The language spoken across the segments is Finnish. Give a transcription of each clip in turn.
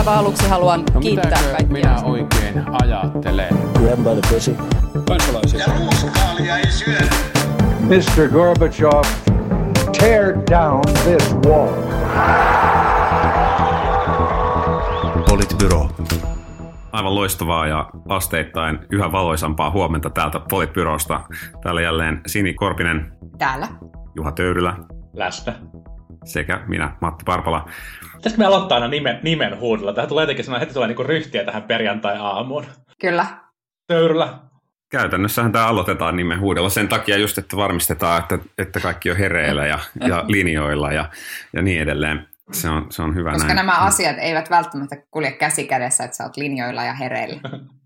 aivan aluksi haluan No kiittää kaikkia. minä oikein ajattelen? Grab by the pussy. Kansalaisia. Ja ruuskaalia ei syödä. Mr. Gorbachev, tear down this wall. Politbyro. Aivan loistavaa ja asteittain yhä valoisampaa huomenta täältä Politbyrosta. Täällä jälleen Sini Korpinen, Täällä. Juha Töyrylä läsnä. Sekä minä, Matti Parpala. Pitäisikö me aloittaa aina nimen, nimen huudolla? Tähän tulee jotenkin sellainen, heti tulee niinku ryhtiä tähän perjantai-aamuun. Kyllä. Töyrylä. Käytännössähän tämä aloitetaan nimen huudella sen takia just, että varmistetaan, että, että kaikki on hereillä ja, ja linjoilla ja, ja niin edelleen. Se on, se on hyvä Koska näin. nämä asiat eivät välttämättä kulje käsi kädessä, että sä oot linjoilla ja hereillä.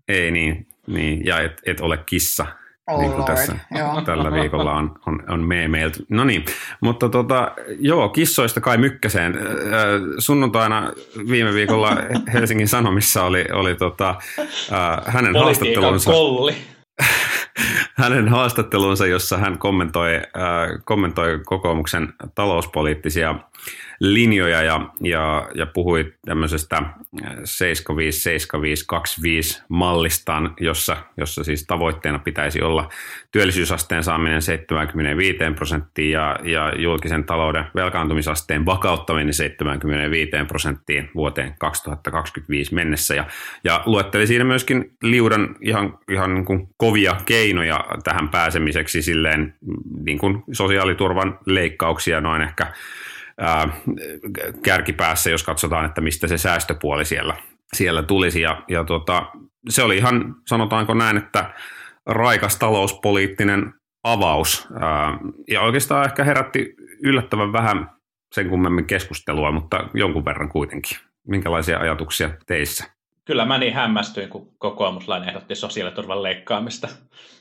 Ei niin, niin. ja et, et ole kissa. Oh niin kuin tässä joo. tällä viikolla on, on, on meemeilty. No niin, mutta tota, joo, kissoista kai mykkäseen. Sunnuntaina viime viikolla Helsingin Sanomissa oli, oli tota, äh, hänen Politiikan haastattelunsa. kolli. hänen haastattelunsa, jossa hän kommentoi, äh, kommentoi kokoomuksen talouspoliittisia linjoja ja, ja, ja puhui tämmöisestä 75-75-25 mallistaan, jossa, jossa siis tavoitteena pitäisi olla työllisyysasteen saaminen 75 prosenttiin ja, ja julkisen talouden velkaantumisasteen vakauttaminen 75 prosenttiin vuoteen 2025 mennessä. Ja, ja luetteli siinä myöskin liudan ihan, ihan niin kuin kovia keinoja tähän pääsemiseksi silleen niin kuin sosiaaliturvan leikkauksia noin ehkä ää, kärkipäässä, jos katsotaan, että mistä se säästöpuoli siellä, siellä tulisi. Ja, ja tota, se oli ihan, sanotaanko näin, että raikas talouspoliittinen avaus. Ää, ja oikeastaan ehkä herätti yllättävän vähän sen kummemmin keskustelua, mutta jonkun verran kuitenkin. Minkälaisia ajatuksia teissä? Kyllä mä niin hämmästyin, kun kokoomuslainen ehdotti sosiaaliturvan leikkaamista.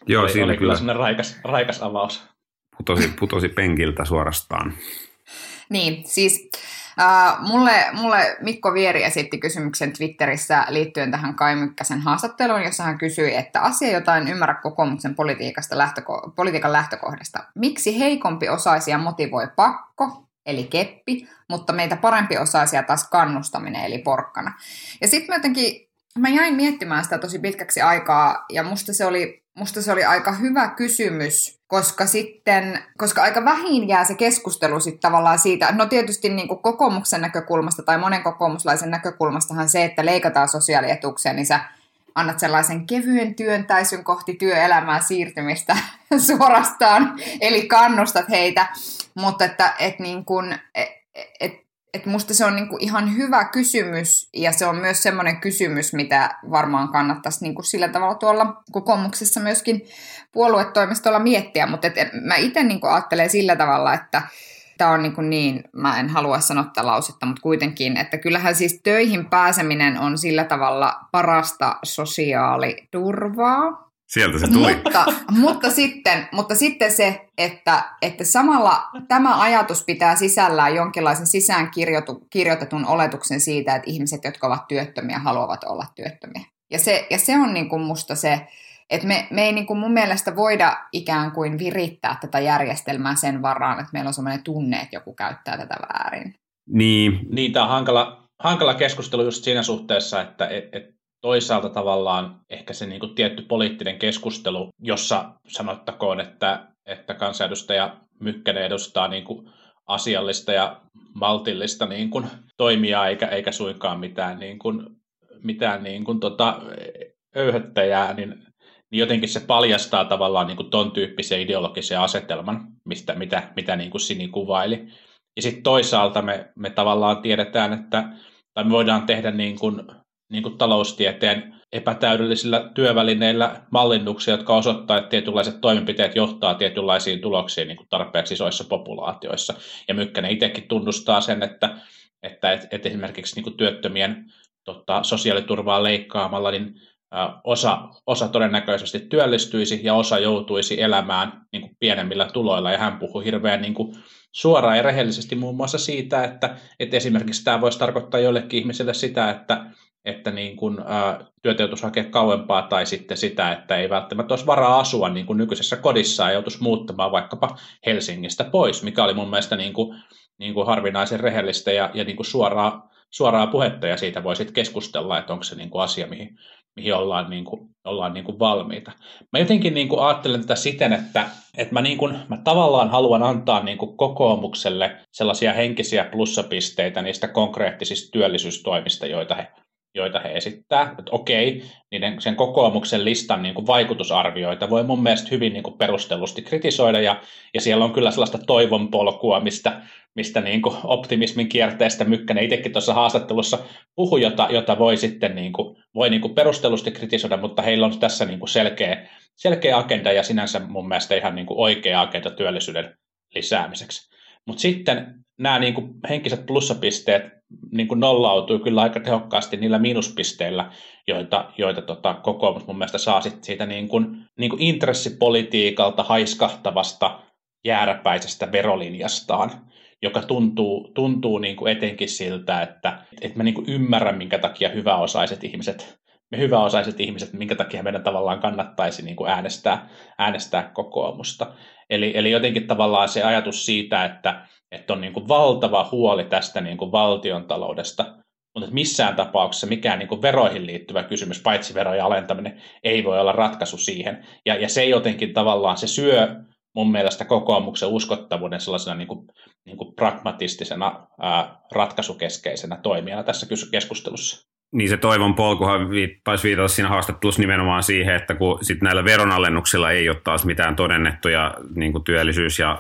Joo, oli, siinä oli kyllä kyllä raikas, raikas avaus. putosi, putosi penkiltä suorastaan. Niin, siis äh, mulle, mulle Mikko Vieri esitti kysymyksen Twitterissä liittyen tähän Kai Mykkäsen haastatteluun, jossa hän kysyi, että asia, jota en ymmärrä kokoomuksen politiikasta lähtöko- politiikan lähtökohdasta. Miksi heikompi osaisia motivoi pakko, eli keppi, mutta meitä parempi osaisia taas kannustaminen, eli porkkana. Ja sitten mä jotenkin, mä jäin miettimään sitä tosi pitkäksi aikaa, ja musta se oli Musta se oli aika hyvä kysymys, koska sitten, koska aika vähin jää se keskustelu sitten tavallaan siitä, no tietysti niin kuin kokoomuksen näkökulmasta tai monen kokoomuslaisen näkökulmastahan se, että leikataan sosiaalietuuksia, niin sä annat sellaisen kevyen työntäisyn kohti työelämää siirtymistä suorastaan, eli kannustat heitä, mutta että et niin kuin, et, et, et musta se on niinku ihan hyvä kysymys, ja se on myös semmoinen kysymys, mitä varmaan kannattaisi niinku sillä tavalla tuolla kokoomuksessa myöskin puoluetoimistolla miettiä, mutta mä itse niinku ajattelen sillä tavalla, että tämä on niin, niin, mä en halua sanoa tätä lausetta, mutta kuitenkin, että kyllähän siis töihin pääseminen on sillä tavalla parasta sosiaaliturvaa, Sieltä se tuli. mutta, mutta, sitten, mutta sitten se, että, että samalla tämä ajatus pitää sisällään jonkinlaisen sisään kirjoitetun oletuksen siitä, että ihmiset, jotka ovat työttömiä, haluavat olla työttömiä. Ja se, ja se on niin kuin musta se, että me, me ei niin kuin mun mielestä voida ikään kuin virittää tätä järjestelmää sen varaan, että meillä on sellainen tunne, että joku käyttää tätä väärin. Niin, Niin, tämä on hankala, hankala keskustelu just siinä suhteessa, että et, et toisaalta tavallaan ehkä se niin kuin tietty poliittinen keskustelu, jossa sanottakoon, että, että kansanedustaja Mykkänen edustaa niin kuin asiallista ja maltillista niin kuin toimijaa, eikä, eikä suinkaan mitään, niin kuin, mitään niin kuin tota, öyhöttäjää, niin, niin jotenkin se paljastaa tavallaan niin kuin ton tyyppisen ideologisen asetelman, mistä, mitä, mitä niin kuin Sini kuvaili. Ja sitten toisaalta me, me tavallaan tiedetään, että tai me voidaan tehdä niin kuin, niin kuin taloustieteen epätäydellisillä työvälineillä mallinnuksia, jotka osoittaa, että tietynlaiset toimenpiteet johtaa tietynlaisiin tuloksiin niin kuin tarpeeksi isoissa populaatioissa. Ja Mykkänen itsekin tunnustaa sen, että, että et, et esimerkiksi niin kuin työttömien tota, sosiaaliturvaa leikkaamalla, niin osa, osa todennäköisesti työllistyisi ja osa joutuisi elämään niin kuin pienemmillä tuloilla. Ja hän puhui hirveän niin kuin suoraan ja rehellisesti muun muassa siitä, että, että esimerkiksi tämä voisi tarkoittaa joillekin ihmisille sitä, että, että niin kuin, ä, työtä joutuisi hakea kauempaa tai sitten sitä, että ei välttämättä olisi varaa asua niin kuin nykyisessä kodissaan ja joutuisi muuttamaan vaikkapa Helsingistä pois, mikä oli mun mielestä niin kuin, niin kuin harvinaisen rehellistä ja, ja niin kuin suoraa, suoraa puhetta ja siitä voi sitten keskustella, että onko se niin kuin asia, mihin, mihin ollaan, niin kuin, ollaan niin kuin valmiita. Mä jotenkin niin kuin ajattelen tätä siten, että, että mä, niin kuin, mä tavallaan haluan antaa niin kuin kokoomukselle sellaisia henkisiä plussapisteitä niistä konkreettisista työllisyystoimista, joita he joita he esittää. Että okei, niiden, sen kokoomuksen listan niin kuin vaikutusarvioita voi mun mielestä hyvin niin kuin perustellusti kritisoida, ja, ja siellä on kyllä sellaista toivon polkua, mistä, mistä niin kuin optimismin kierteestä Mykkänen itsekin tuossa haastattelussa puhui, jota, jota voi sitten niin kuin, voi niin kuin perustellusti kritisoida, mutta heillä on tässä niin kuin selkeä, selkeä agenda ja sinänsä mun mielestä ihan niin kuin oikea agenda työllisyyden lisäämiseksi. Mutta sitten nämä niin kuin henkiset plussapisteet niin kuin nollautuu kyllä aika tehokkaasti niillä miinuspisteillä, joita, joita tota, kokoomus mun mielestä saa sit siitä niin kuin, niin kuin intressipolitiikalta haiskahtavasta jääräpäisestä verolinjastaan, joka tuntuu, tuntuu niin kuin etenkin siltä, että, että mä niin kuin ymmärrän, minkä takia hyväosaiset ihmiset me hyväosaiset ihmiset, minkä takia meidän tavallaan kannattaisi niin kuin äänestää, äänestää kokoomusta. Eli, eli jotenkin tavallaan se ajatus siitä, että, että on niin kuin valtava huoli tästä niin kuin valtion taloudesta, mutta missään tapauksessa mikään niin kuin veroihin liittyvä kysymys, paitsi verojen alentaminen, ei voi olla ratkaisu siihen. Ja, ja se jotenkin tavallaan, se syö mun mielestä kokoomuksen uskottavuuden sellaisena niin kuin, niin kuin pragmatistisena ää, ratkaisukeskeisenä toimijana tässä keskustelussa niin se toivon polkuhan taisi viitata siinä haastattelussa nimenomaan siihen, että kun sit näillä veronalennuksilla ei ole taas mitään todennettuja niin kuin työllisyys- ja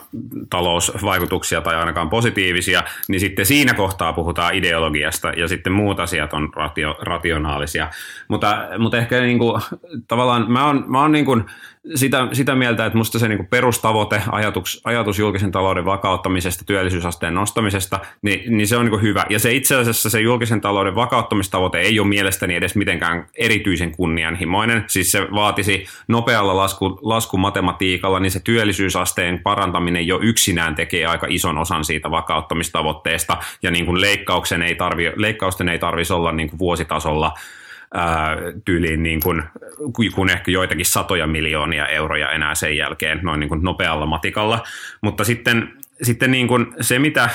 talousvaikutuksia tai ainakaan positiivisia, niin sitten siinä kohtaa puhutaan ideologiasta ja sitten muut asiat on ratio, rationaalisia. Mutta, mutta ehkä niin kuin, tavallaan mä oon, mä oon niin kuin, sitä, sitä mieltä, että musta se niin perustavoite, ajatus, ajatus julkisen talouden vakauttamisesta, työllisyysasteen nostamisesta, niin, niin se on niin hyvä. Ja se itse asiassa se julkisen talouden vakauttamistavoite ei ole mielestäni edes mitenkään erityisen kunnianhimoinen. Siis se vaatisi nopealla lasku, laskumatematiikalla, niin se työllisyysasteen parantaminen jo yksinään tekee aika ison osan siitä vakauttamistavoitteesta. Ja niin leikkauksen ei tarvi, leikkausten ei tarvitsisi olla niin kuin vuositasolla tyyliin niin kuin, kun ehkä joitakin satoja miljoonia euroja enää sen jälkeen noin niin kuin nopealla matikalla. Mutta sitten, sitten niin kuin se, mitä,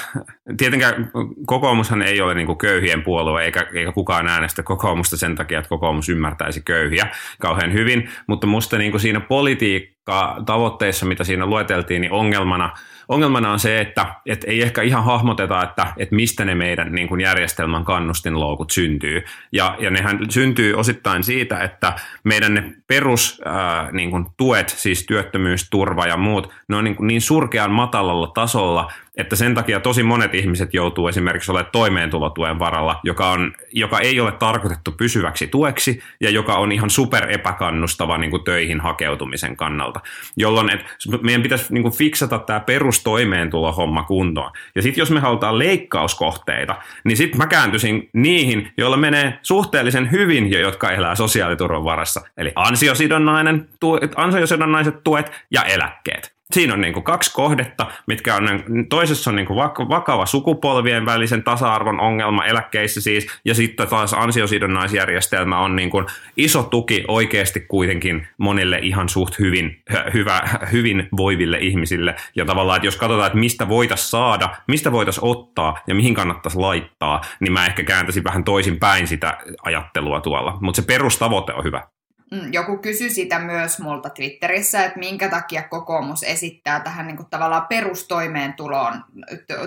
tietenkään kokoomushan ei ole niin kuin köyhien puolue, eikä, eikä kukaan äänestä kokoomusta sen takia, että kokoomus ymmärtäisi köyhiä kauhean hyvin, mutta musta niin kuin siinä politiikka tavoitteissa, mitä siinä lueteltiin, niin ongelmana – ongelmana on se, että, että ei ehkä ihan hahmoteta, että, että mistä ne meidän niin kuin järjestelmän kannustinloukut syntyy. Ja, ja nehän syntyy osittain siitä, että meidän ne perus ää, niin kuin tuet, siis työttömyysturva ja muut, ne on niin, kuin niin surkean matalalla tasolla, että sen takia tosi monet ihmiset joutuu esimerkiksi olemaan toimeentulotuen varalla, joka, on, joka ei ole tarkoitettu pysyväksi tueksi ja joka on ihan super epäkannustava niin kuin töihin hakeutumisen kannalta. Jolloin et, meidän pitäisi niin kuin fiksata tämä perustoimeentulohomma kuntoon. Ja sitten jos me halutaan leikkauskohteita, niin sitten mä kääntyisin niihin, joilla menee suhteellisen hyvin ja jotka elää sosiaaliturvan varassa. Eli ansiosidonnainen, ansiosidonnaiset tuet ja eläkkeet siinä on niin kuin kaksi kohdetta, mitkä on, toisessa on niin kuin vakava sukupolvien välisen tasa-arvon ongelma eläkkeissä siis, ja sitten taas ansiosidonnaisjärjestelmä on niin kuin iso tuki oikeasti kuitenkin monille ihan suht hyvin, hyvä, hyvin voiville ihmisille, ja tavallaan, että jos katsotaan, että mistä voitaisiin saada, mistä voitaisiin ottaa ja mihin kannattaisi laittaa, niin mä ehkä kääntäisin vähän toisin päin sitä ajattelua tuolla, mutta se perustavoite on hyvä. Mm, joku kysyi sitä myös multa Twitterissä, että minkä takia kokoomus esittää tähän niin kuin tavallaan perustoimeentuloon,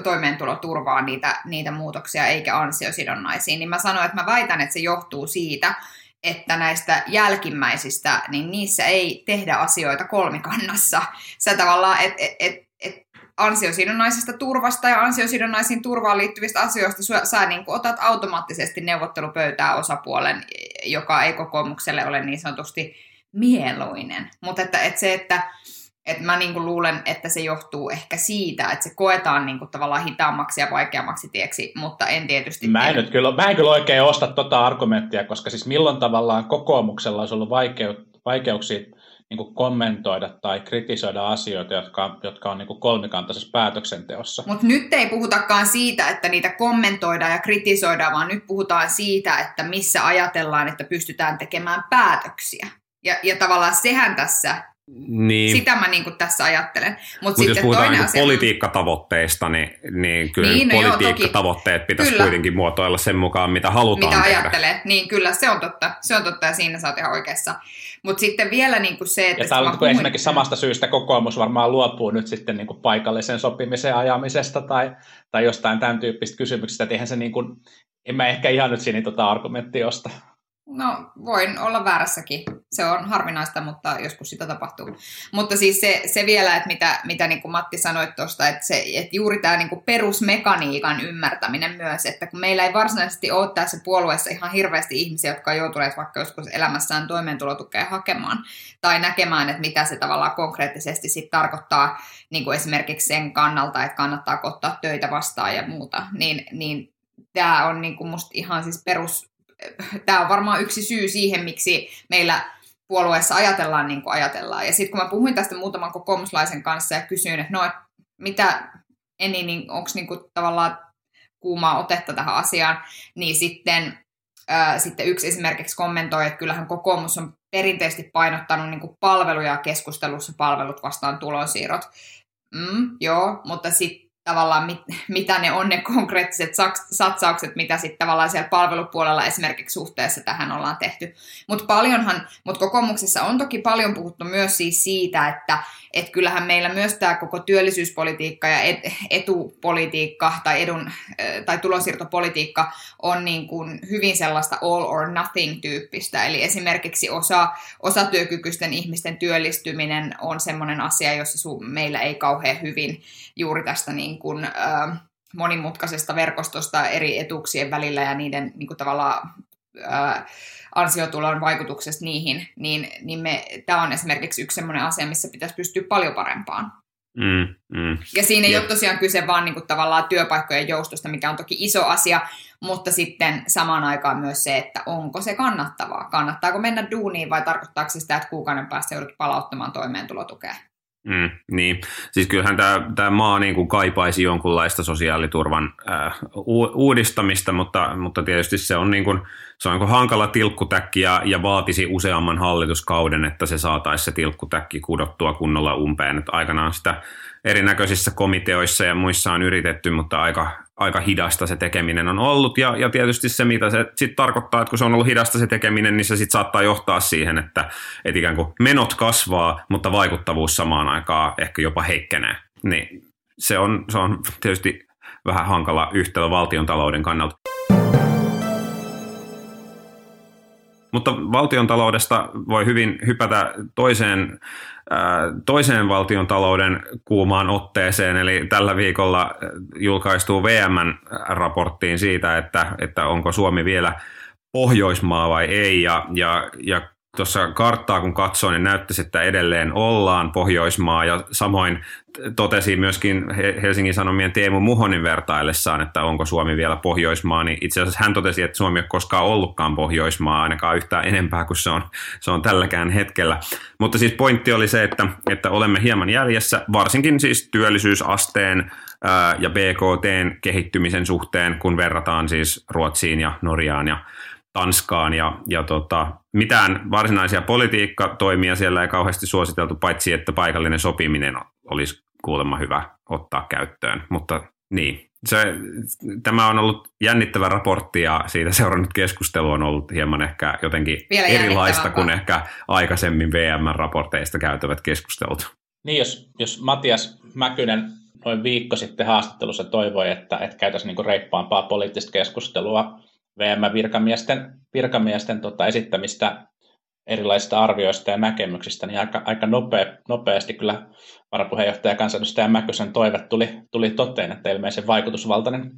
toimeentuloturvaan niitä, niitä muutoksia eikä ansiosidonnaisiin. Niin mä sanoin, että mä väitän, että se johtuu siitä, että näistä jälkimmäisistä, niin niissä ei tehdä asioita kolmikannassa. Sä tavallaan, että et, et, ansiosidonnaisesta turvasta ja ansiosidonnaisiin turvaan liittyvistä asioista sä, sä niin kuin otat automaattisesti neuvottelupöytää osapuolen, joka ei kokoomukselle ole niin sanotusti mieluinen. Mutta että, että se, että että mä niin kuin luulen, että se johtuu ehkä siitä, että se koetaan niin kuin tavallaan hitaammaksi ja vaikeammaksi tieksi, mutta en tietysti... Mä en, nyt kyllä, mä en kyllä oikein osta tota argumenttia, koska siis milloin tavallaan kokoomuksella olisi ollut vaikeuksia niin kuin kommentoida tai kritisoida asioita, jotka, jotka on niin kuin kolmikantaisessa päätöksenteossa. Mutta nyt ei puhutakaan siitä, että niitä kommentoidaan ja kritisoidaan, vaan nyt puhutaan siitä, että missä ajatellaan, että pystytään tekemään päätöksiä. Ja, ja tavallaan sehän tässä Niin. Sitä mä niin kuin tässä ajattelen. Mutta Mutta jos sitten puhutaan toinen niin asia... politiikkatavoitteista, niin, niin kyllä Niin, no joo, politiikkatavoitteet pitäisi Kyllä. kuitenkin muotoilla sen mukaan, mitä halutaan mitä tehdä. ajattelee. Niin kyllä, se on totta. Se on totta ja siinä sä oot ihan oikeassa. Mutta sitten vielä niin kuin se, että... Ja täällä mä on puhuin- esimerkiksi samasta syystä kokoomus varmaan luopuu nyt sitten niin kuin paikallisen sopimisen ajamisesta tai, tai jostain tämän tyyppistä kysymyksistä, että eihän se niin kuin, en mä ehkä ihan nyt siinä tota argumenttia osta. No, voin olla väärässäkin. Se on harvinaista, mutta joskus sitä tapahtuu. Mutta siis se, se vielä, että mitä, mitä niin kuin Matti sanoi tuosta, että, se, että juuri tämä niin kuin perusmekaniikan ymmärtäminen myös, että kun meillä ei varsinaisesti ole tässä puolueessa ihan hirveästi ihmisiä, jotka on joutuneet vaikka joskus elämässään toimeentulotukea hakemaan, tai näkemään, että mitä se tavallaan konkreettisesti sit tarkoittaa niin kuin esimerkiksi sen kannalta, että kannattaako ottaa töitä vastaan ja muuta, niin, niin tämä on niin kuin musta ihan siis perus, tämä on varmaan yksi syy siihen, miksi meillä puolueessa ajatellaan niin kuin ajatellaan. Ja sitten kun mä puhuin tästä muutaman kokoomuslaisen kanssa ja kysyin, että no, et mitä Eni, niin onko niin kuin tavallaan kuumaa otetta tähän asiaan, niin sitten, ää, sitten yksi esimerkiksi kommentoi, että kyllähän kokoomus on perinteisesti painottanut niin kuin palveluja keskustelussa palvelut vastaan tulonsiirrot. Mm, joo, mutta sitten tavallaan mit, mitä ne on ne konkreettiset satsaukset, mitä sitten tavallaan siellä palvelupuolella esimerkiksi suhteessa tähän ollaan tehty. Mutta paljonhan, mutta kokoomuksessa on toki paljon puhuttu myös siis siitä, että et kyllähän meillä myös tämä koko työllisyyspolitiikka ja et, etupolitiikka tai, edun, tai tulonsiirtopolitiikka on niin kuin hyvin sellaista all or nothing tyyppistä. Eli esimerkiksi osa, osatyökykyisten ihmisten työllistyminen on sellainen asia, jossa meillä ei kauhean hyvin juuri tästä niin kuin, monimutkaisesta verkostosta eri etuuksien välillä ja niiden niin kuin tavallaan ansiotulon vaikutuksesta niihin, niin, niin me, tämä on esimerkiksi yksi sellainen asia, missä pitäisi pystyä paljon parempaan. Mm, mm. Ja siinä ei Jep. ole tosiaan kyse vaan niin kuin tavallaan työpaikkojen joustosta, mikä on toki iso asia, mutta sitten samaan aikaan myös se, että onko se kannattavaa. Kannattaako mennä duuniin vai tarkoittaako se sitä, että kuukauden päästä joudut palauttamaan toimeentulotukea? Mm, niin, siis kyllähän tämä, tämä maa niin kuin kaipaisi jonkunlaista sosiaaliturvan äh, u- uudistamista, mutta, mutta tietysti se on, niin kuin, se on niin hankala tilkkutäkki ja, ja vaatisi useamman hallituskauden, että se saataisiin se tilkkutäkki kudottua kunnolla umpeen. Että aikanaan sitä erinäköisissä komiteoissa ja muissa on yritetty, mutta aika, aika hidasta se tekeminen on ollut. Ja, ja tietysti se, mitä se sitten tarkoittaa, että kun se on ollut hidasta se tekeminen, niin se sitten saattaa johtaa siihen, että, että ikään kuin menot kasvaa, mutta vaikuttavuus samaan aikaan ehkä jopa heikkenee. Niin se on, se on tietysti vähän hankala yhtälö valtion talouden kannalta. Mutta valtion taloudesta voi hyvin hypätä toiseen, toiseen valtion talouden kuumaan otteeseen, eli tällä viikolla julkaistuu VM-raporttiin siitä, että, että onko Suomi vielä Pohjoismaa vai ei, ja, ja, ja tuossa karttaa kun katsoo, niin näyttäisi, että edelleen ollaan Pohjoismaa, ja samoin totesi myöskin He- Helsingin Sanomien Teemu Muhonin vertaillessaan, että onko Suomi vielä Pohjoismaa, niin itse asiassa hän totesi, että Suomi ei ole koskaan ollutkaan Pohjoismaa, ainakaan yhtään enempää kuin se on, se on tälläkään hetkellä. Mutta siis pointti oli se, että, että olemme hieman jäljessä, varsinkin siis työllisyysasteen ja BKTn kehittymisen suhteen, kun verrataan siis Ruotsiin ja Norjaan ja Tanskaan ja, ja tota, mitään varsinaisia politiikkatoimia siellä ei kauheasti suositeltu, paitsi että paikallinen sopiminen olisi kuulemma hyvä ottaa käyttöön. Mutta niin, se, tämä on ollut jännittävä raportti ja siitä seurannut keskustelu on ollut hieman ehkä jotenkin Vielä erilaista kuin ehkä aikaisemmin VM-raporteista käytävät keskustelut. Niin, jos, jos Matias Mäkynen noin viikko sitten haastattelussa toivoi, että, että käytäisiin niin reippaampaa poliittista keskustelua VM-virkamiesten virkamiesten, tota, esittämistä erilaisista arvioista ja näkemyksistä, niin aika, aika nopea, nopeasti kyllä varapuheenjohtaja ja kansanedustaja Mäkysen toive tuli, tuli toteen, että ilmeisen vaikutusvaltainen,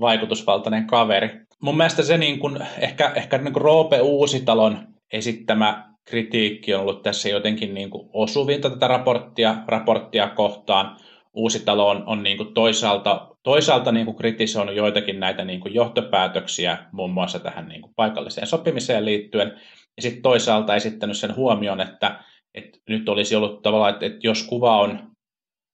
vaikutusvaltainen kaveri. Mun mielestä se niin kuin, ehkä, ehkä niin kuin Roope Uusitalon esittämä kritiikki on ollut tässä jotenkin niin kuin osuvinta tätä raporttia, raporttia kohtaan. Uusitalo on, on niin kuin toisaalta, toisaalta niin kuin kritisoinut joitakin näitä niin kuin johtopäätöksiä, muun muassa tähän niin kuin paikalliseen sopimiseen liittyen, ja sitten toisaalta esittänyt sen huomioon, että, että nyt olisi ollut tavallaan, että, että jos kuva on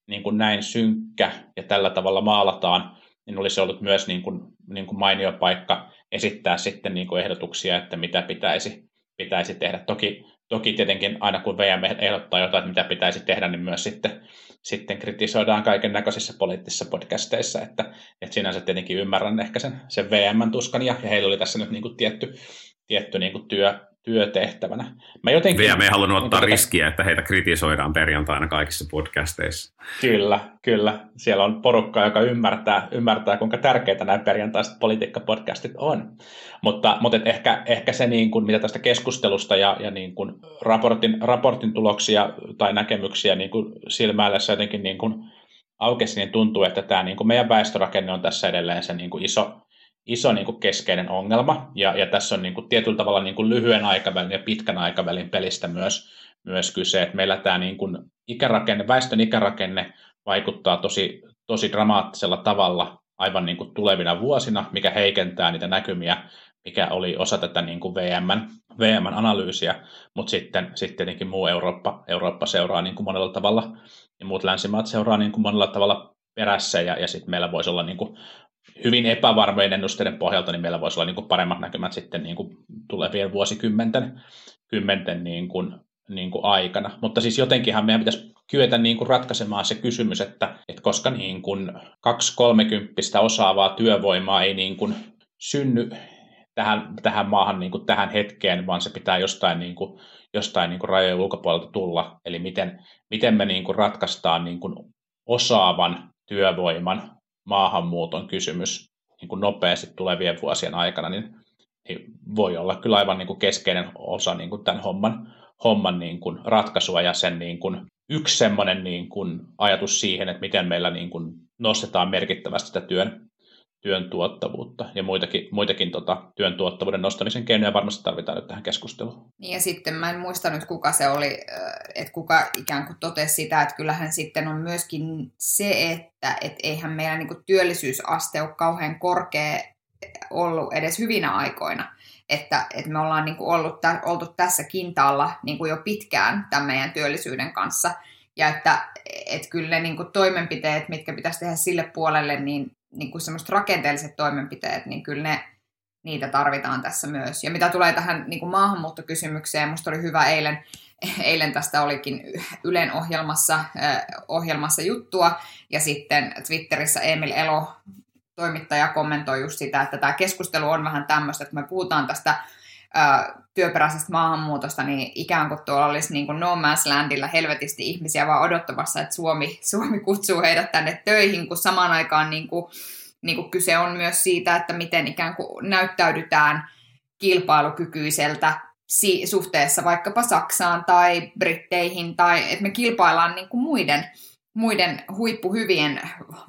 niin kuin näin synkkä ja tällä tavalla maalataan, niin olisi ollut myös niin kuin, niin kuin mainio paikka esittää sitten niin kuin ehdotuksia, että mitä pitäisi, pitäisi tehdä. Toki, toki tietenkin aina kun VM ehdottaa jotain, mitä pitäisi tehdä, niin myös sitten, sitten kritisoidaan kaiken näköisissä poliittisissa podcasteissa, että, että sinänsä tietenkin ymmärrän ehkä sen, sen VM-tuskan, ja, ja heillä oli tässä nyt niin kuin tietty, tietty niin kuin työ, työtehtävänä. Mä jotenkin, VM ei halunnut ottaa niin, riskiä, että heitä kritisoidaan perjantaina kaikissa podcasteissa. Kyllä, kyllä. Siellä on porukka, joka ymmärtää, ymmärtää kuinka tärkeitä nämä perjantaiset politiikkapodcastit on. Mutta, mutta ehkä, ehkä se, niin kuin, mitä tästä keskustelusta ja, ja niin kuin raportin, raportin tuloksia tai näkemyksiä niin kuin silmäillessä jotenkin niin kuin aukesi, niin tuntuu, että tämä niin kuin meidän väestörakenne on tässä edelleen se niin kuin iso, iso niin kuin keskeinen ongelma, ja, ja tässä on niin kuin tietyllä tavalla niin kuin lyhyen aikavälin ja pitkän aikavälin pelistä myös, myös kyse, että meillä tämä niin kuin ikärakenne, väestön ikärakenne vaikuttaa tosi, tosi dramaattisella tavalla aivan niin kuin tulevina vuosina, mikä heikentää niitä näkymiä, mikä oli osa tätä niin kuin VMn, VMn analyysiä, mutta sitten, sitten tietenkin muu Eurooppa, Eurooppa seuraa niin kuin monella tavalla, ja muut länsimaat seuraa niin kuin monella tavalla perässä, ja, ja sitten meillä voisi olla niin kuin hyvin epävarmojen ennusteiden pohjalta, niin meillä voisi olla niin kuin paremmat näkymät sitten niin kuin tulevien vuosikymmenten kymmenten niin kuin, niin kuin aikana. Mutta siis jotenkinhan meidän pitäisi kyetä niin kuin ratkaisemaan se kysymys, että, että koska niin kuin 2-30 osaavaa työvoimaa ei niin kuin synny tähän, tähän maahan niin kuin tähän hetkeen, vaan se pitää jostain, niin kuin, jostain niin kuin rajojen ulkopuolelta tulla. Eli miten, miten me niin kuin ratkaistaan niin kuin osaavan työvoiman maahanmuuton kysymys niin kuin nopeasti tulevien vuosien aikana, niin, niin voi olla kyllä aivan niin kuin keskeinen osa niin kuin tämän homman, homman niin kuin ratkaisua ja sen niin kuin yksi semmoinen niin kuin ajatus siihen, että miten meillä niin kuin nostetaan merkittävästi sitä työn, työn tuottavuutta ja muitakin, muitakin tota, työn tuottavuuden nostamisen keinoja varmasti tarvitaan nyt tähän keskusteluun. Niin ja sitten mä en muista nyt kuka se oli, että kuka ikään kuin totesi sitä, että kyllähän sitten on myöskin se, että et eihän meillä niin työllisyysaste ole kauhean korkea ollut edes hyvinä aikoina. Että, että me ollaan niin ollut, oltu tässä kintaalla niin jo pitkään tämän meidän työllisyyden kanssa. Ja että et kyllä ne niin toimenpiteet, mitkä pitäisi tehdä sille puolelle, niin niin kuin semmoiset rakenteelliset toimenpiteet, niin kyllä ne, niitä tarvitaan tässä myös. Ja mitä tulee tähän niin kuin maahanmuuttokysymykseen, musta oli hyvä eilen, eilen tästä olikin Ylen ohjelmassa, äh, ohjelmassa juttua, ja sitten Twitterissä Emil Elo, toimittaja, kommentoi just sitä, että tämä keskustelu on vähän tämmöistä, että me puhutaan tästä työperäisestä maahanmuutosta, niin ikään kuin tuolla olisi niin kuin no man's landilla helvetisti ihmisiä vaan odottamassa, että Suomi, Suomi kutsuu heidät tänne töihin, kun samaan aikaan niin kuin, niin kuin kyse on myös siitä, että miten ikään kuin näyttäydytään kilpailukykyiseltä suhteessa vaikkapa Saksaan tai Britteihin, tai että me kilpaillaan niin kuin muiden muiden huippuhyvien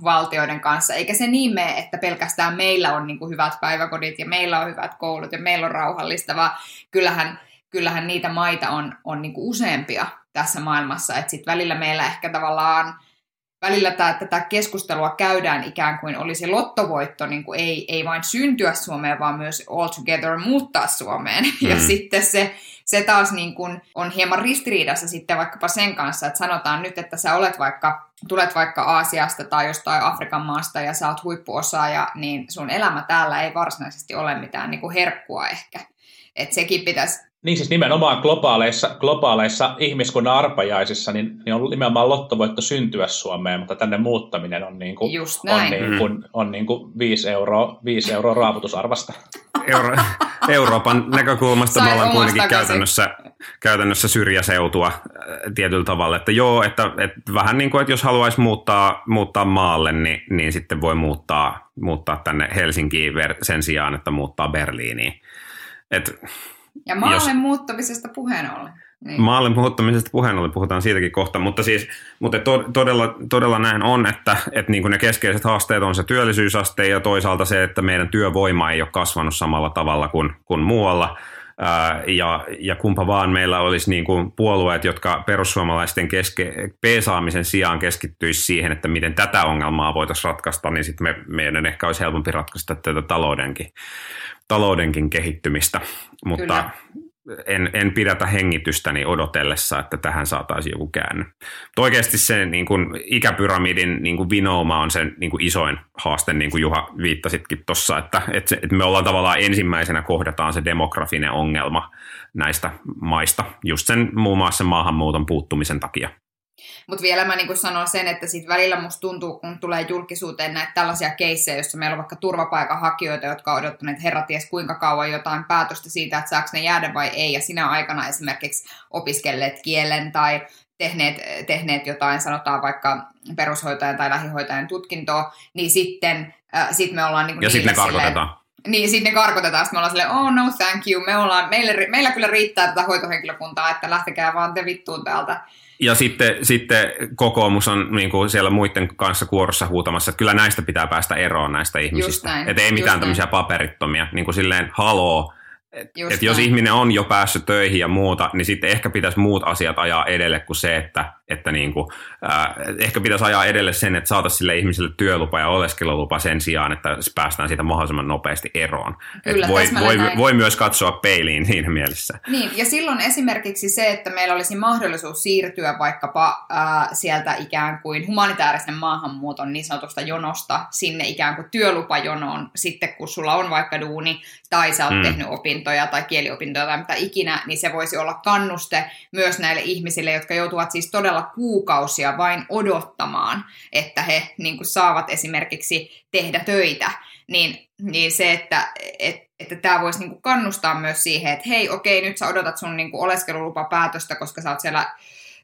valtioiden kanssa, eikä se niin mene, että pelkästään meillä on niin kuin hyvät päiväkodit ja meillä on hyvät koulut ja meillä on rauhallista, vaan kyllähän, kyllähän niitä maita on, on niin kuin useampia tässä maailmassa, että sitten välillä meillä ehkä tavallaan välillä tämä, tätä keskustelua käydään ikään kuin olisi lottovoitto, niin kuin ei, ei vain syntyä Suomeen, vaan myös all together muuttaa Suomeen. Mm. Ja sitten se, se taas niin kuin on hieman ristiriidassa sitten vaikkapa sen kanssa, että sanotaan nyt, että sä olet vaikka, tulet vaikka Aasiasta tai jostain Afrikan maasta ja sä oot huippuosaaja, niin sun elämä täällä ei varsinaisesti ole mitään niin kuin herkkua ehkä. Että sekin pitäisi niin siis nimenomaan globaaleissa, globaaleissa ihmiskunnan arpajaisissa niin, niin on nimenomaan lottovoitto syntyä Suomeen, mutta tänne muuttaminen on, niin kuin, on, niin kuin, on niin kuin 5 euroa, 5 euroa raaputusarvasta. Euro, Euroopan näkökulmasta me ollaan kuitenkin käytännössä, käytännössä syrjäseutua äh, tietyllä tavalla, että joo, että, että vähän niin kuin, että jos haluaisi muuttaa, muuttaa maalle, niin, niin sitten voi muuttaa, muuttaa tänne Helsinkiin sen sijaan, että muuttaa Berliiniin. Et, ja maalle jos, muuttamisesta puheen ollen. Niin. Maalle muuttamisesta puheen ollen puhutaan siitäkin kohta, mutta siis mutta to, todella, todella näin on, että, että niin kuin ne keskeiset haasteet on se työllisyysaste ja toisaalta se, että meidän työvoima ei ole kasvanut samalla tavalla kuin, kuin muualla. Ja, ja kumpa vaan meillä olisi niin kuin puolueet, jotka perussuomalaisten keske, peesaamisen sijaan keskittyisi siihen, että miten tätä ongelmaa voitaisiin ratkaista, niin sitten me, meidän ehkä olisi helpompi ratkaista tätä taloudenkin, taloudenkin kehittymistä. Mutta, en, en pidätä hengitystäni odotellessa, että tähän saataisiin joku käänne. Mutta oikeasti se niin kuin ikäpyramidin niin kuin vinouma on se niin kuin isoin haaste, niin kuin Juha viittasitkin tuossa, että, että, että me ollaan tavallaan ensimmäisenä kohdataan se demografinen ongelma näistä maista, just sen muun muassa maahanmuuton puuttumisen takia. Mutta vielä mä niin sanon sen, että sit välillä musta tuntuu, kun tulee julkisuuteen näitä tällaisia keissejä, joissa meillä on vaikka turvapaikanhakijoita, jotka on odottaneet herra ties kuinka kauan jotain päätöstä siitä, että saako ne jäädä vai ei, ja sinä aikana esimerkiksi opiskelleet kielen tai tehneet, tehneet jotain, sanotaan vaikka perushoitajan tai lähihoitajan tutkintoa, niin sitten äh, sit me ollaan... Niin ja sitten ne karkotetaan. Niin, sitten ne karkotetaan, sitten me ollaan silleen, oh no thank you, me ollaan, meillä, meillä kyllä riittää tätä hoitohenkilökuntaa, että lähtekää vaan te vittuun täältä. Ja sitten, sitten kokoomus on niin kuin siellä muiden kanssa kuorossa huutamassa, että kyllä näistä pitää päästä eroon näistä ihmisistä. Että ei mitään tämmöisiä paperittomia, niin kuin silleen haloo, et, et jos ihminen on jo päässyt töihin ja muuta, niin sitten ehkä pitäisi muut asiat ajaa edelle kuin se, että, että niin kuin, äh, ehkä pitäisi ajaa edelle sen, että saataisiin sille ihmiselle työlupa ja oleskelulupa sen sijaan, että päästään siitä mahdollisimman nopeasti eroon. Kyllä, voi, voi, voi myös katsoa peiliin siinä mielessä. Niin, ja silloin esimerkiksi se, että meillä olisi mahdollisuus siirtyä vaikkapa äh, sieltä ikään kuin humanitaarisen maahanmuuton niin sanotusta jonosta sinne ikään kuin työlupajonoon, sitten kun sulla on vaikka duuni tai sä oot mm. tehnyt opintoja tai kieliopintoja tai mitä ikinä, niin se voisi olla kannuste myös näille ihmisille, jotka joutuvat siis todella kuukausia vain odottamaan, että he niin kuin saavat esimerkiksi tehdä töitä. Niin, niin se, että, että, että tämä voisi niin kuin kannustaa myös siihen, että hei, okei, nyt sä odotat sun niin kuin oleskelulupapäätöstä, koska sä oot siellä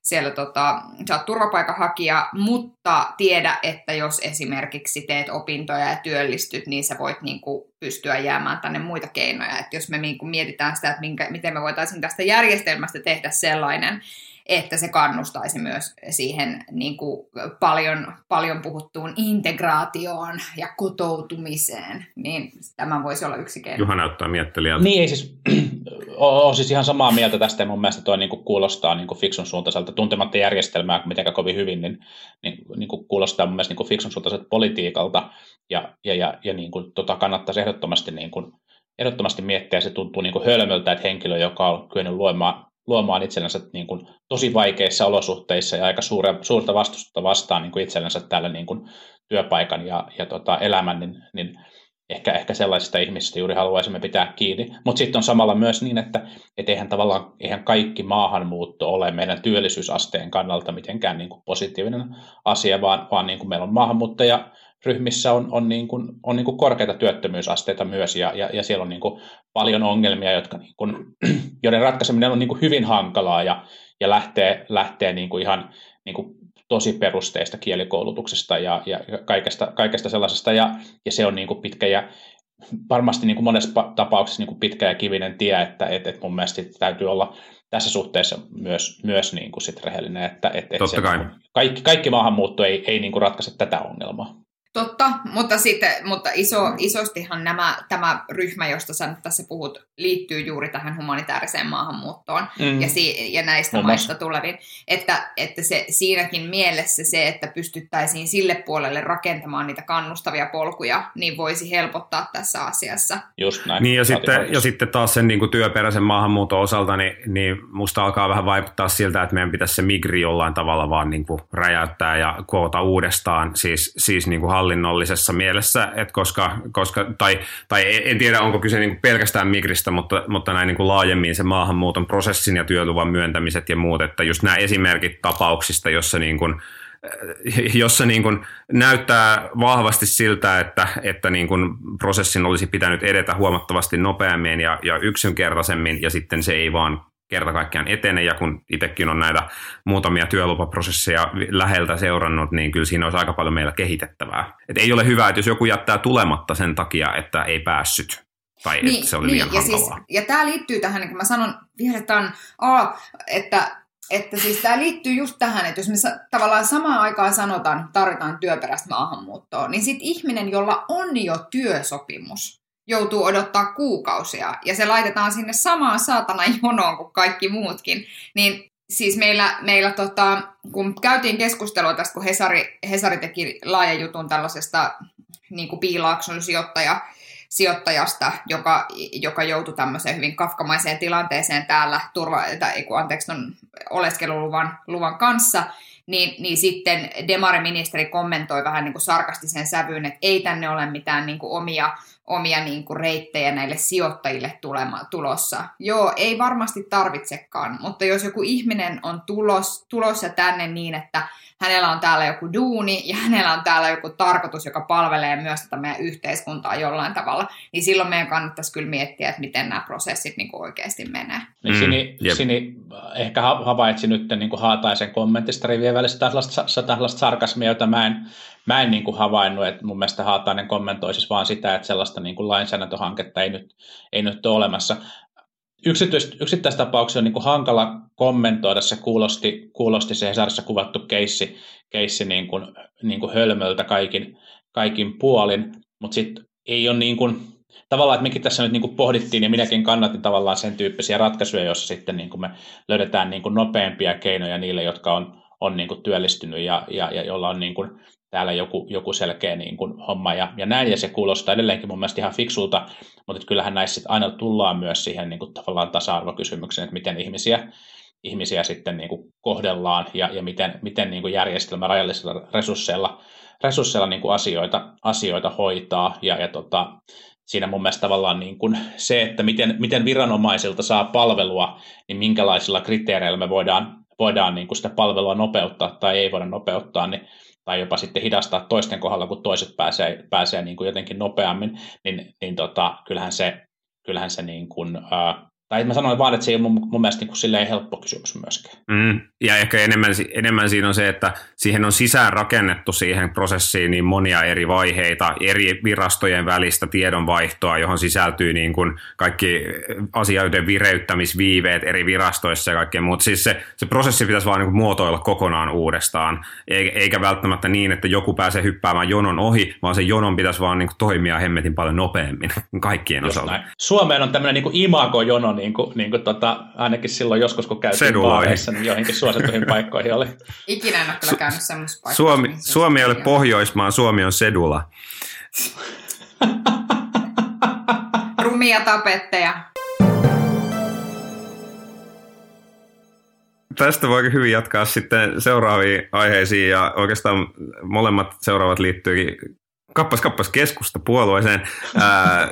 siellä tota, sä oot turvapaikanhakija, mutta tiedä, että jos esimerkiksi teet opintoja ja työllistyt, niin sä voit niin kuin, pystyä jäämään tänne muita keinoja. Että jos me niin kuin, mietitään sitä, että minkä, miten me voitaisiin tästä järjestelmästä tehdä sellainen, että se kannustaisi myös siihen niin kuin paljon, paljon puhuttuun integraatioon ja kotoutumiseen, niin tämä voisi olla yksi keino. Juha näyttää miettelijältä. Niin, ei siis, olen siis ihan samaa mieltä tästä, ja mun mielestä tuo niin kuin kuulostaa niin kuin fiksun suuntaiselta, tuntematta järjestelmää mitenkään kovin hyvin, niin, niin, niin kuin kuulostaa mun mielestä niin kuin fiksun suuntaiselta politiikalta, ja, ja, ja, ja niin kuin, tota, kannattaisi ehdottomasti, niin kuin, ehdottomasti miettiä, se tuntuu niin kuin hölmöltä, että henkilö, joka on kyennyt luomaan luomaan itsellensä niin kuin tosi vaikeissa olosuhteissa ja aika suure, suurta vastustusta vastaan niin kuin itsellensä täällä niin kuin työpaikan ja, ja tota, elämän, niin, niin ehkä, ehkä sellaisista ihmisistä juuri haluaisimme pitää kiinni. Mutta sitten on samalla myös niin, että et eihän tavallaan eihän kaikki maahanmuutto ole meidän työllisyysasteen kannalta mitenkään niin kuin positiivinen asia, vaan, vaan niin kuin meillä on maahanmuuttaja ryhmissä on, on, niin kuin, on niin kuin korkeita työttömyysasteita myös, ja, ja, ja siellä on niin kuin paljon ongelmia, jotka, niin kuin, joiden ratkaiseminen on niin kuin hyvin hankalaa, ja, ja lähtee, lähtee niin kuin ihan niin kuin tosi perusteista kielikoulutuksesta ja, ja kaikesta, kaikesta sellaisesta, ja, ja se on niin kuin pitkä ja varmasti niin kuin monessa tapauksessa niin kuin pitkä ja kivinen tie, että et, et mun mielestä täytyy olla tässä suhteessa myös, myös niin kuin sit rehellinen, että et, et se, kai. Niin kaikki, kaikki maahanmuutto ei, ei niin kuin ratkaise tätä ongelmaa. Totta, mutta, sitten, mutta iso, isostihan nämä, tämä ryhmä, josta sä nyt tässä puhut, liittyy juuri tähän humanitaariseen maahanmuuttoon mm. ja, si, ja näistä no, maista tuleviin. Että, että se, siinäkin mielessä se, että pystyttäisiin sille puolelle rakentamaan niitä kannustavia polkuja, niin voisi helpottaa tässä asiassa. Just näin. Niin ja, sitten, ja sitten taas sen niin kuin työperäisen maahanmuuton osalta, niin, niin musta alkaa vähän vaikuttaa siltä, että meidän pitäisi se migri jollain tavalla vaan niin kuin räjäyttää ja koota uudestaan. Siis, siis niin kuin hallinnollisessa mielessä, että koska, koska tai, tai en tiedä onko kyse niin pelkästään migristä, mutta, mutta näin niin kuin laajemmin se maahanmuuton prosessin ja työluvan myöntämiset ja muut, että just nämä esimerkit tapauksista, jossa niin kuin, jossa niin kuin näyttää vahvasti siltä, että, että niin kuin prosessin olisi pitänyt edetä huomattavasti nopeammin ja, ja yksinkertaisemmin, ja sitten se ei vaan kerta kaikkiaan etene, ja kun itsekin on näitä muutamia työlupaprosesseja läheltä seurannut, niin kyllä siinä olisi aika paljon meillä kehitettävää. Et ei ole hyvä, että jos joku jättää tulematta sen takia, että ei päässyt, tai niin, että se oli niin, liian ja, siis, ja tämä liittyy tähän, niin kuin mä sanon, vihreän, että että siis tämä liittyy just tähän, että jos me tavallaan samaan aikaan sanotaan, että tarvitaan työperäistä maahanmuuttoa, niin sitten ihminen, jolla on jo työsopimus, joutuu odottaa kuukausia ja se laitetaan sinne samaan saatana jonoon kuin kaikki muutkin, niin siis meillä, meillä tota, kun käytiin keskustelua tästä, kun Hesari, Hesari teki laajan jutun tällaisesta niin kuin piilaakson sijoittaja, sijoittajasta, joka, joka joutui tämmöiseen hyvin kafkamaiseen tilanteeseen täällä turva, tai, anteeksi, oleskeluluvan luvan kanssa, niin, niin sitten Demari-ministeri kommentoi vähän niin kuin sarkastisen sävyyn, että ei tänne ole mitään niin kuin omia, omia niin kuin reittejä näille sijoittajille tulema, tulossa. Joo, ei varmasti tarvitsekaan, mutta jos joku ihminen on tulos, tulossa tänne niin, että hänellä on täällä joku duuni ja hänellä on täällä joku tarkoitus, joka palvelee myös tätä meidän yhteiskuntaa jollain tavalla, niin silloin meidän kannattaisi kyllä miettiä, että miten nämä prosessit niin kuin oikeasti menee. Niin Sini, mm, Sini ehkä havaitsi nyt niin kuin Haataisen kommentista rivien välissä tällaista, tällaista sarkasmia, jota mä en, mä en niin kuin havainnut, että mun mielestä Haatainen kommentoi siis vaan sitä, että sellaista niin kuin lainsäädäntöhanketta ei nyt, ei nyt ole olemassa. Yksittäistapauksia on niin kuin hankala kommentoida, se kuulosti, kuulosti se Hesarissa kuvattu keissi, keissi niin kuin, niin kuin hölmöltä kaikin, kaikin puolin, mutta sitten ei ole niin kuin, tavallaan, että mekin tässä nyt niin kuin pohdittiin ja minäkin kannatin tavallaan sen tyyppisiä ratkaisuja, joissa sitten niin kuin me löydetään niin kuin nopeampia keinoja niille, jotka on, on niin kuin työllistynyt ja, ja, ja jolla on niin kuin täällä joku, joku selkeä niin kuin homma ja, ja näin, ja se kuulostaa edelleenkin mun mielestä ihan fiksulta, mutta kyllähän näissä aina tullaan myös siihen niin kuin tavallaan tasa-arvokysymykseen, että miten ihmisiä, ihmisiä sitten niin kuin kohdellaan ja, ja miten, miten niin kuin järjestelmä rajallisilla resursseilla, resursseilla niin kuin asioita, asioita hoitaa, ja, ja tota, siinä mun mielestä tavallaan niin kuin se, että miten, miten viranomaisilta saa palvelua, niin minkälaisilla kriteereillä me voidaan, voidaan niin kuin sitä palvelua nopeuttaa tai ei voida nopeuttaa, niin tai jopa sitten hidastaa toisten kohdalla, kun toiset pääsee, pääsee niin kuin jotenkin nopeammin, niin, niin tota, kyllähän se, kyllähän se niin kuin, ää, tai mä sanoin vaan, että se ei ole mun, mun mielestä niin kuin silleen helppo kysymys myöskään. Mm, ja ehkä enemmän, enemmän siinä on se, että siihen on sisään rakennettu siihen prosessiin niin monia eri vaiheita, eri virastojen välistä tiedonvaihtoa, johon sisältyy niin kuin kaikki asioiden vireyttämisviiveet eri virastoissa ja kaikkea muuta. Siis se, se prosessi pitäisi vaan niin kuin muotoilla kokonaan uudestaan, eikä välttämättä niin, että joku pääsee hyppäämään jonon ohi, vaan se jonon pitäisi vaan niin kuin toimia hemmetin paljon nopeammin kaikkien Just osalta. Näin. Suomeen on tämmöinen niin imago-jono, niin kuin, niin kuin tota, ainakin silloin joskus, kun käytiin baareissa, niin joihinkin suosittuihin paikkoihin oli. Ikinä en ole kyllä käynyt semmoisessa paikassa. Suomi, Suomi ei ole Pohjoismaa, Suomi on sedula. Rumia tapetteja. Tästä voi hyvin jatkaa sitten seuraaviin aiheisiin ja oikeastaan molemmat seuraavat liittyy kappas kappas keskusta puolueeseen. Ää,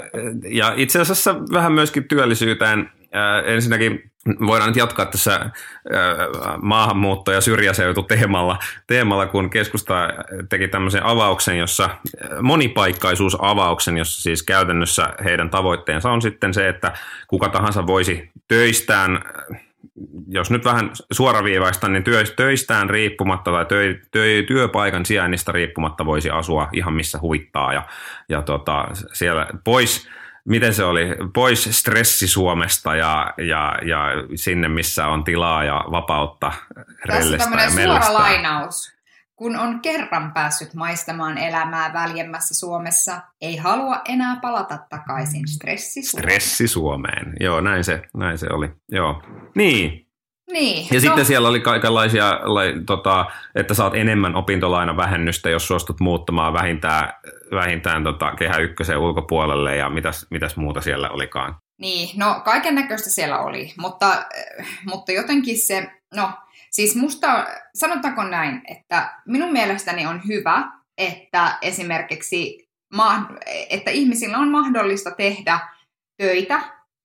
ja itse asiassa vähän myöskin työllisyyteen. Ää, ensinnäkin voidaan nyt jatkaa tässä ää, maahanmuutto- ja syrjäseutu teemalla, teemalla, kun keskusta teki tämmöisen avauksen, jossa monipaikkaisuusavauksen, jossa siis käytännössä heidän tavoitteensa on sitten se, että kuka tahansa voisi töistään jos nyt vähän suoraviivaista, niin töistään riippumatta tai työ, työ, työpaikan sijainnista riippumatta voisi asua ihan missä huvittaa ja, ja tota, siellä pois, miten se oli, pois stressi Suomesta ja, ja, ja sinne missä on tilaa ja vapautta Tässä on suora lainaus. Kun on kerran päässyt maistamaan elämää väljemmässä Suomessa, ei halua enää palata takaisin stressi Suomeen. Stressi Suomeen. Joo, näin se, näin se oli. Joo. Niin, niin, ja no. sitten siellä oli kaikenlaisia, tota, että saat enemmän opintolainavähennystä, jos suostut muuttamaan vähintään, vähintään tota, kehä ykkösen ulkopuolelle ja mitäs, mitäs muuta siellä olikaan. Niin, no kaiken näköistä siellä oli, mutta, mutta jotenkin se, no Siis musta, sanotaanko näin, että minun mielestäni on hyvä, että esimerkiksi että ihmisillä on mahdollista tehdä töitä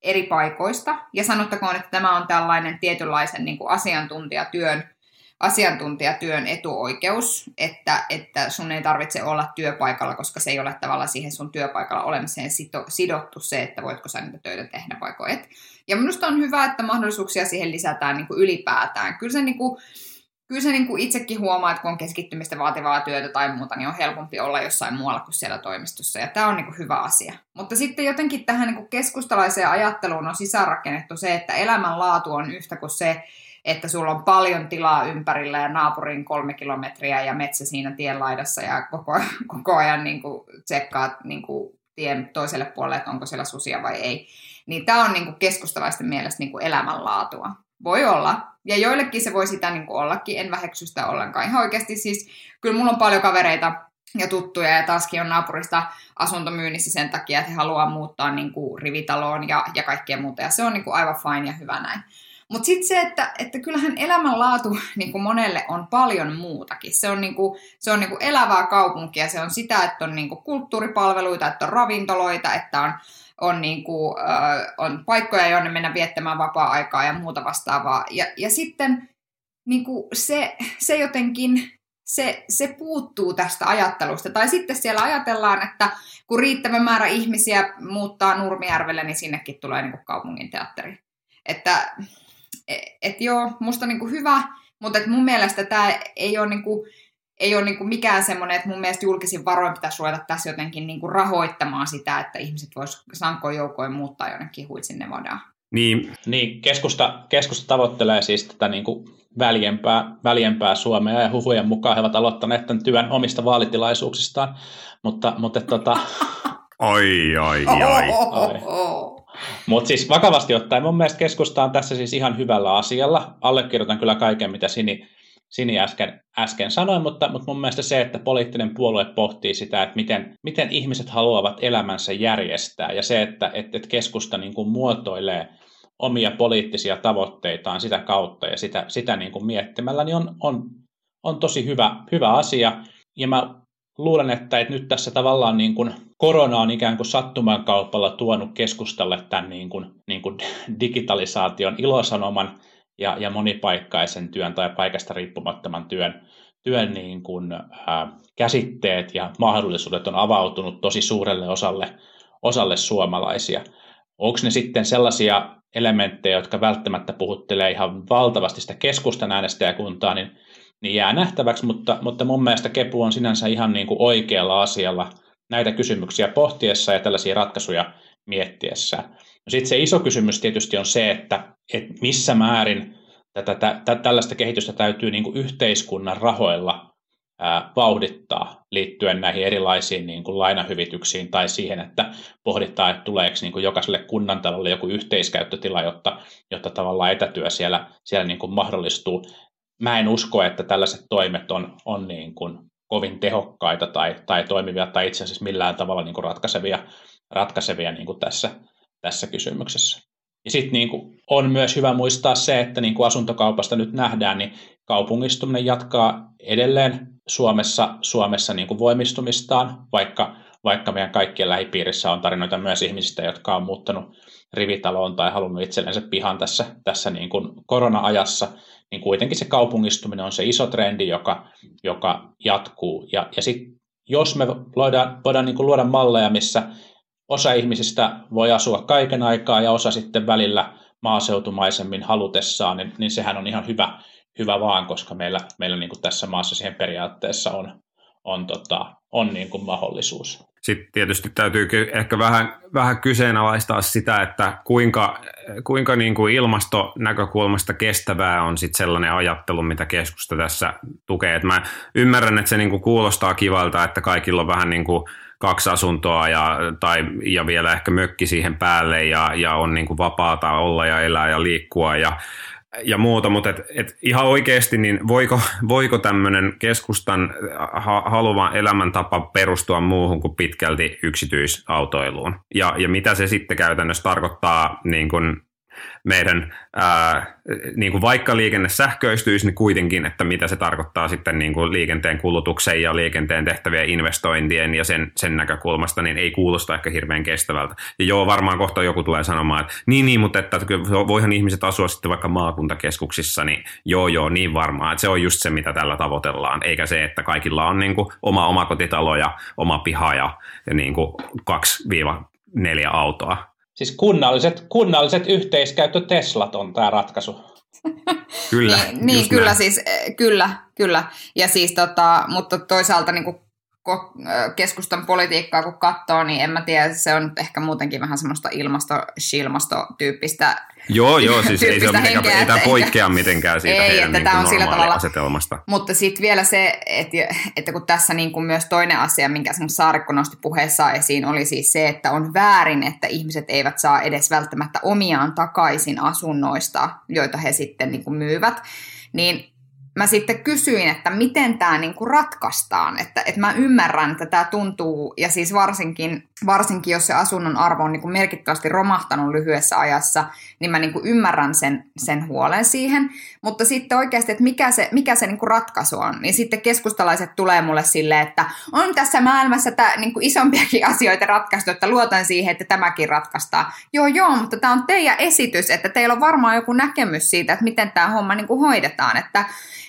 eri paikoista, ja sanottakoon, että tämä on tällainen tietynlaisen niin kuin asiantuntijatyön, asiantuntijatyön etuoikeus, että, että sun ei tarvitse olla työpaikalla, koska se ei ole tavallaan siihen sun työpaikalla olemiseen sidottu se, että voitko sä niitä töitä tehdä vai et. Ja minusta on hyvä, että mahdollisuuksia siihen lisätään niin kuin ylipäätään. Kyllä se, niin kuin, kyllä se niin kuin itsekin huomaa, että kun on keskittymistä vaativaa työtä tai muuta, niin on helpompi olla jossain muualla kuin siellä toimistossa. Ja tämä on niin kuin hyvä asia. Mutta sitten jotenkin tähän niin kuin keskustalaiseen ajatteluun on sisäänrakennettu se, että elämänlaatu on yhtä kuin se, että sulla on paljon tilaa ympärillä ja naapurin kolme kilometriä ja metsä siinä tien laidassa ja koko, koko ajan niin kuin tsekkaat niin kuin tien toiselle puolelle, että onko siellä susia vai ei. Niin tämä on niin kuin keskustalaisten mielestä niin kuin elämänlaatua. Voi olla. Ja joillekin se voi sitä niin kuin ollakin, en väheksy sitä ollenkaan. Ihan oikeasti siis, kyllä mulla on paljon kavereita, ja tuttuja ja taaskin on naapurista asuntomyynnissä sen takia, että he haluaa muuttaa niin kuin rivitaloon ja, ja kaikkea muuta. Ja se on niin kuin aivan fine ja hyvä näin. Mutta sitten se, että, että kyllähän elämänlaatu niin kuin monelle on paljon muutakin. Se on, niin kuin, se on niin kuin elävää kaupunkia, se on sitä, että on niin kuin kulttuuripalveluita, että on ravintoloita, että on, on, niin kuin, äh, on paikkoja, jonne mennä viettämään vapaa-aikaa ja muuta vastaavaa. Ja, ja sitten niin kuin se, se jotenkin se, se puuttuu tästä ajattelusta. Tai sitten siellä ajatellaan, että kun riittävä määrä ihmisiä muuttaa Nurmijärvelle, niin sinnekin tulee niin kuin kaupungin teatteri. Että et, et joo, musta niin kuin hyvä, mutta et mun mielestä tämä ei ole, niin kuin, ei ole niin kuin mikään semmoinen, että mun mielestä julkisin varoin pitäisi ruveta tässä jotenkin niin kuin rahoittamaan sitä, että ihmiset vois sankoin joukoin muuttaa jonnekin huitsin Nevadaan. Niin. niin keskusta, keskusta tavoittelee siis tätä niin kuin väljempää, väljempää Suomea ja huhujen mukaan he ovat aloittaneet tämän työn omista vaalitilaisuuksistaan, mutta, mutta tota... Oi, oi, oi. Mutta siis vakavasti ottaen mun mielestä keskusta on tässä siis ihan hyvällä asialla. Allekirjoitan kyllä kaiken, mitä Sini, Sini äsken, äsken sanoi, mutta, mutta mun mielestä se, että poliittinen puolue pohtii sitä, että miten, miten ihmiset haluavat elämänsä järjestää ja se, että, että keskusta niin kuin muotoilee omia poliittisia tavoitteitaan sitä kautta ja sitä, sitä niin kuin miettimällä, niin on, on, on tosi hyvä, hyvä asia. Ja mä luulen, että, että nyt tässä tavallaan niin kuin korona on ikään kuin sattuman kaupalla tuonut keskustalle tämän niin kuin, niin kuin digitalisaation ilosanoman ja, ja monipaikkaisen työn tai paikasta riippumattoman työn, työn niin kuin, ää, käsitteet ja mahdollisuudet on avautunut tosi suurelle osalle, osalle suomalaisia. Onko ne sitten sellaisia elementtejä, jotka välttämättä puhuttelee ihan valtavasti sitä keskustan äänestäjäkuntaa, niin, niin jää nähtäväksi, mutta, mutta mun mielestä Kepu on sinänsä ihan niin kuin oikealla asialla näitä kysymyksiä pohtiessa ja tällaisia ratkaisuja miettiessä. No sitten se iso kysymys tietysti on se, että, että missä määrin tätä, tä, tällaista kehitystä täytyy niin kuin yhteiskunnan rahoilla vauhdittaa liittyen näihin erilaisiin niin kuin lainahyvityksiin tai siihen, että pohditaan, että tuleeko niin kuin jokaiselle kunnantalolle joku yhteiskäyttötila, jotta, jotta tavallaan etätyö siellä, siellä niin kuin mahdollistuu. Mä en usko, että tällaiset toimet on, on niin kuin kovin tehokkaita tai, tai toimivia tai itse asiassa millään tavalla niin kuin ratkaisevia, ratkaisevia niin kuin tässä, tässä kysymyksessä. Ja sitten niin on myös hyvä muistaa se, että niin kuin asuntokaupasta nyt nähdään, niin kaupungistuminen jatkaa edelleen Suomessa, Suomessa niin kuin voimistumistaan, vaikka, vaikka meidän kaikkien lähipiirissä on tarinoita myös ihmisistä, jotka on muuttanut rivitaloon tai halunnut itsellensä pihan tässä, tässä niin kuin korona-ajassa, niin kuitenkin se kaupungistuminen on se iso trendi, joka, joka jatkuu. Ja, ja sitten jos me voidaan, voidaan niin kuin luoda malleja, missä osa ihmisistä voi asua kaiken aikaa ja osa sitten välillä maaseutumaisemmin halutessaan, niin, niin sehän on ihan hyvä, hyvä vaan, koska meillä, meillä niin kuin tässä maassa siihen periaatteessa on, on, tota, on niin kuin mahdollisuus. Sitten tietysti täytyy ehkä vähän, vähän kyseenalaistaa sitä, että kuinka, kuinka niin kuin ilmastonäkökulmasta kestävää on sitten sellainen ajattelu, mitä keskusta tässä tukee. Et mä ymmärrän, että se niin kuin kuulostaa kivalta, että kaikilla on vähän niin kuin kaksi asuntoa ja, tai, ja vielä ehkä mökki siihen päälle ja, ja on niin kuin vapaata olla ja elää ja liikkua ja ja muuta, mutta et, et ihan oikeasti, niin voiko, voiko tämmöinen keskustan ha, haluva elämäntapa perustua muuhun kuin pitkälti yksityisautoiluun? Ja, ja mitä se sitten käytännössä tarkoittaa niin kuin meidän, ää, niin kuin vaikka liikenne sähköistyisi, niin kuitenkin, että mitä se tarkoittaa sitten niin kuin liikenteen kulutuksen ja liikenteen tehtävien investointien ja sen, sen näkökulmasta, niin ei kuulosta ehkä hirveän kestävältä. Ja joo, varmaan kohta joku tulee sanomaan, että niin, niin, mutta että voihan ihmiset asua sitten vaikka maakuntakeskuksissa, niin joo, joo, niin varmaan. Että se on just se, mitä tällä tavoitellaan, eikä se, että kaikilla on niin kuin oma omakotitalo ja oma piha ja, ja niin kuin kaksi neljä autoa. Siis kunnalliset, kunnalliset yhteiskäyttö Teslat on tämä ratkaisu. kyllä. niin, niin kyllä näin. siis, eh, kyllä, kyllä. Ja siis tota, mutta toisaalta niin kuin keskustan politiikkaa kun katsoo, niin en mä tiedä, se on ehkä muutenkin vähän semmoista ilmasto-shilmasto-tyyppistä Joo, joo, siis ei, se ole mitenkään, ei tämä poikkea mitenkään siitä ei, heidän että niin on sillä tavalla, asetelmasta. Mutta sitten vielä se, että, että kun tässä niin kuin myös toinen asia, minkä Saarikko nosti puheessaan esiin, oli siis se, että on väärin, että ihmiset eivät saa edes välttämättä omiaan takaisin asunnoista, joita he sitten niin kuin myyvät, niin mä sitten kysyin, että miten tämä niinku ratkaistaan, että, että mä ymmärrän, että tämä tuntuu, ja siis varsinkin, varsinkin jos se asunnon arvo on niinku merkittävästi romahtanut lyhyessä ajassa, niin mä niinku ymmärrän sen, sen huolen siihen, mutta sitten oikeasti, että mikä se, mikä se niinku ratkaisu on, niin sitten keskustalaiset tulee mulle silleen, että on tässä maailmassa tää, niinku isompiakin asioita ratkaistu, että luotan siihen, että tämäkin ratkaistaan. Joo, joo, mutta tämä on teidän esitys, että teillä on varmaan joku näkemys siitä, että miten tämä homma niinku hoidetaan, että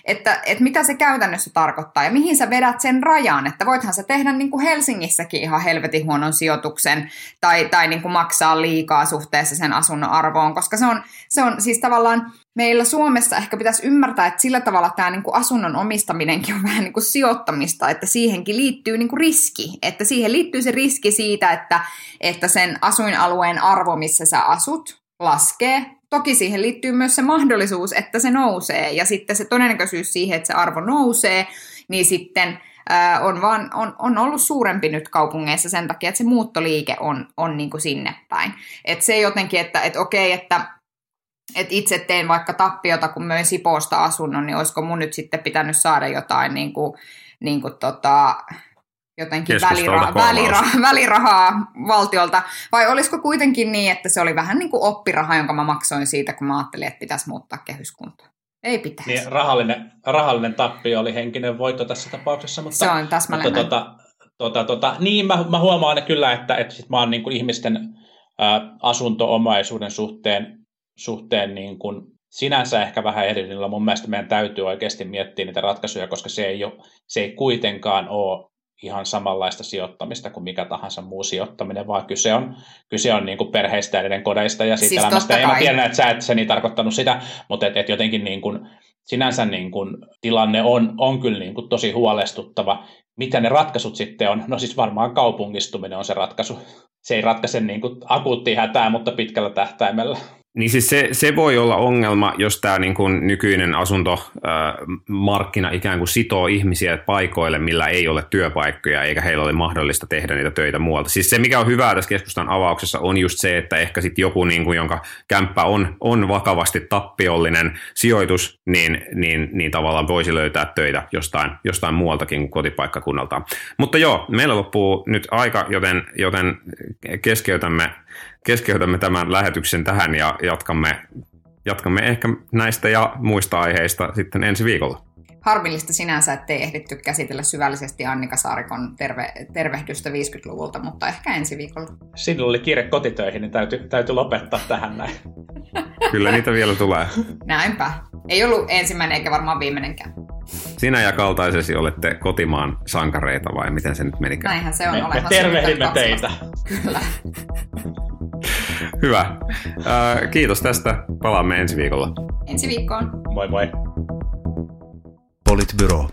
että, että mitä se käytännössä tarkoittaa ja mihin sä vedät sen rajan, että voithan sä tehdä niin kuin Helsingissäkin ihan helvetin huonon sijoituksen tai, tai niin kuin maksaa liikaa suhteessa sen asunnon arvoon, koska se on, se on siis tavallaan meillä Suomessa ehkä pitäisi ymmärtää, että sillä tavalla tämä niin kuin asunnon omistaminenkin on vähän niin kuin sijoittamista, että siihenkin liittyy niin kuin riski, että siihen liittyy se riski siitä, että, että sen asuinalueen arvo, missä sä asut, laskee toki siihen liittyy myös se mahdollisuus, että se nousee ja sitten se todennäköisyys siihen, että se arvo nousee, niin sitten on, vaan, on, on ollut suurempi nyt kaupungeissa sen takia, että se muuttoliike on, on niin kuin sinne päin. Et se jotenkin, että et okei, että et itse tein vaikka tappiota, kun möin Sipoosta asunnon, niin olisiko mun nyt sitten pitänyt saada jotain niin kuin, niin kuin tota, jotenkin välira- välira- välirahaa valtiolta, vai olisiko kuitenkin niin, että se oli vähän niin kuin oppiraha, jonka mä maksoin siitä, kun mä ajattelin, että pitäisi muuttaa kehyskuntoon. Ei pitäisi. Niin, rahallinen, rahallinen tappio oli henkinen voitto tässä tapauksessa, mutta... Se on täsmälleen mutta, tota, tota, tota, Niin, mä, mä huomaan kyllä, että, että sit mä oon niin kuin ihmisten asunto-omaisuuden suhteen, suhteen niin kuin sinänsä ehkä vähän erillinen. Mun mielestä meidän täytyy oikeasti miettiä niitä ratkaisuja, koska se ei, ole, se ei kuitenkaan ole ihan samanlaista sijoittamista kuin mikä tahansa muu sijoittaminen, vaan kyse on, kyse on niin kuin perheistä ja niiden kodeista ja siitä siis elämästä. Ja mä tiedän, että sä et sen niin tarkoittanut sitä, mutta et, et jotenkin niin kuin, sinänsä niin kuin, tilanne on, on kyllä niin kuin tosi huolestuttava. Mitä ne ratkaisut sitten on? No siis varmaan kaupungistuminen on se ratkaisu. Se ei ratkaise niin kuin akuuttia hätää, mutta pitkällä tähtäimellä. Niin siis se, se voi olla ongelma, jos tämä niin kuin nykyinen asuntomarkkina ikään kuin sitoo ihmisiä paikoille, millä ei ole työpaikkoja eikä heillä ole mahdollista tehdä niitä töitä muualta. Siis se, mikä on hyvää tässä keskustan avauksessa, on just se, että ehkä sitten joku, niin kuin, jonka kämppä on, on vakavasti tappiollinen sijoitus, niin, niin, niin tavallaan voisi löytää töitä jostain, jostain muualtakin kuin kotipaikkakunnaltaan. Mutta joo, meillä loppuu nyt aika, joten, joten keskeytämme keskeytämme tämän lähetyksen tähän ja jatkamme, jatkamme ehkä näistä ja muista aiheista sitten ensi viikolla. Harmillista sinänsä, ettei ehditty käsitellä syvällisesti Annika Saarikon terve, tervehdystä 50-luvulta, mutta ehkä ensi viikolla. Sinulla oli kiire kotitöihin, niin täytyy, täytyy lopettaa tähän näin. Kyllä niitä vielä tulee. Näinpä. Ei ollut ensimmäinen eikä varmaan viimeinenkään. Sinä ja kaltaisesi olette kotimaan sankareita vai miten se nyt menikään? Näinhän se on. Me, me tervehdimme teitä. Kyllä. Hyvä. Äh, kiitos tästä. Palaamme ensi viikolla. Ensi viikkoon. Moi moi. Politburo.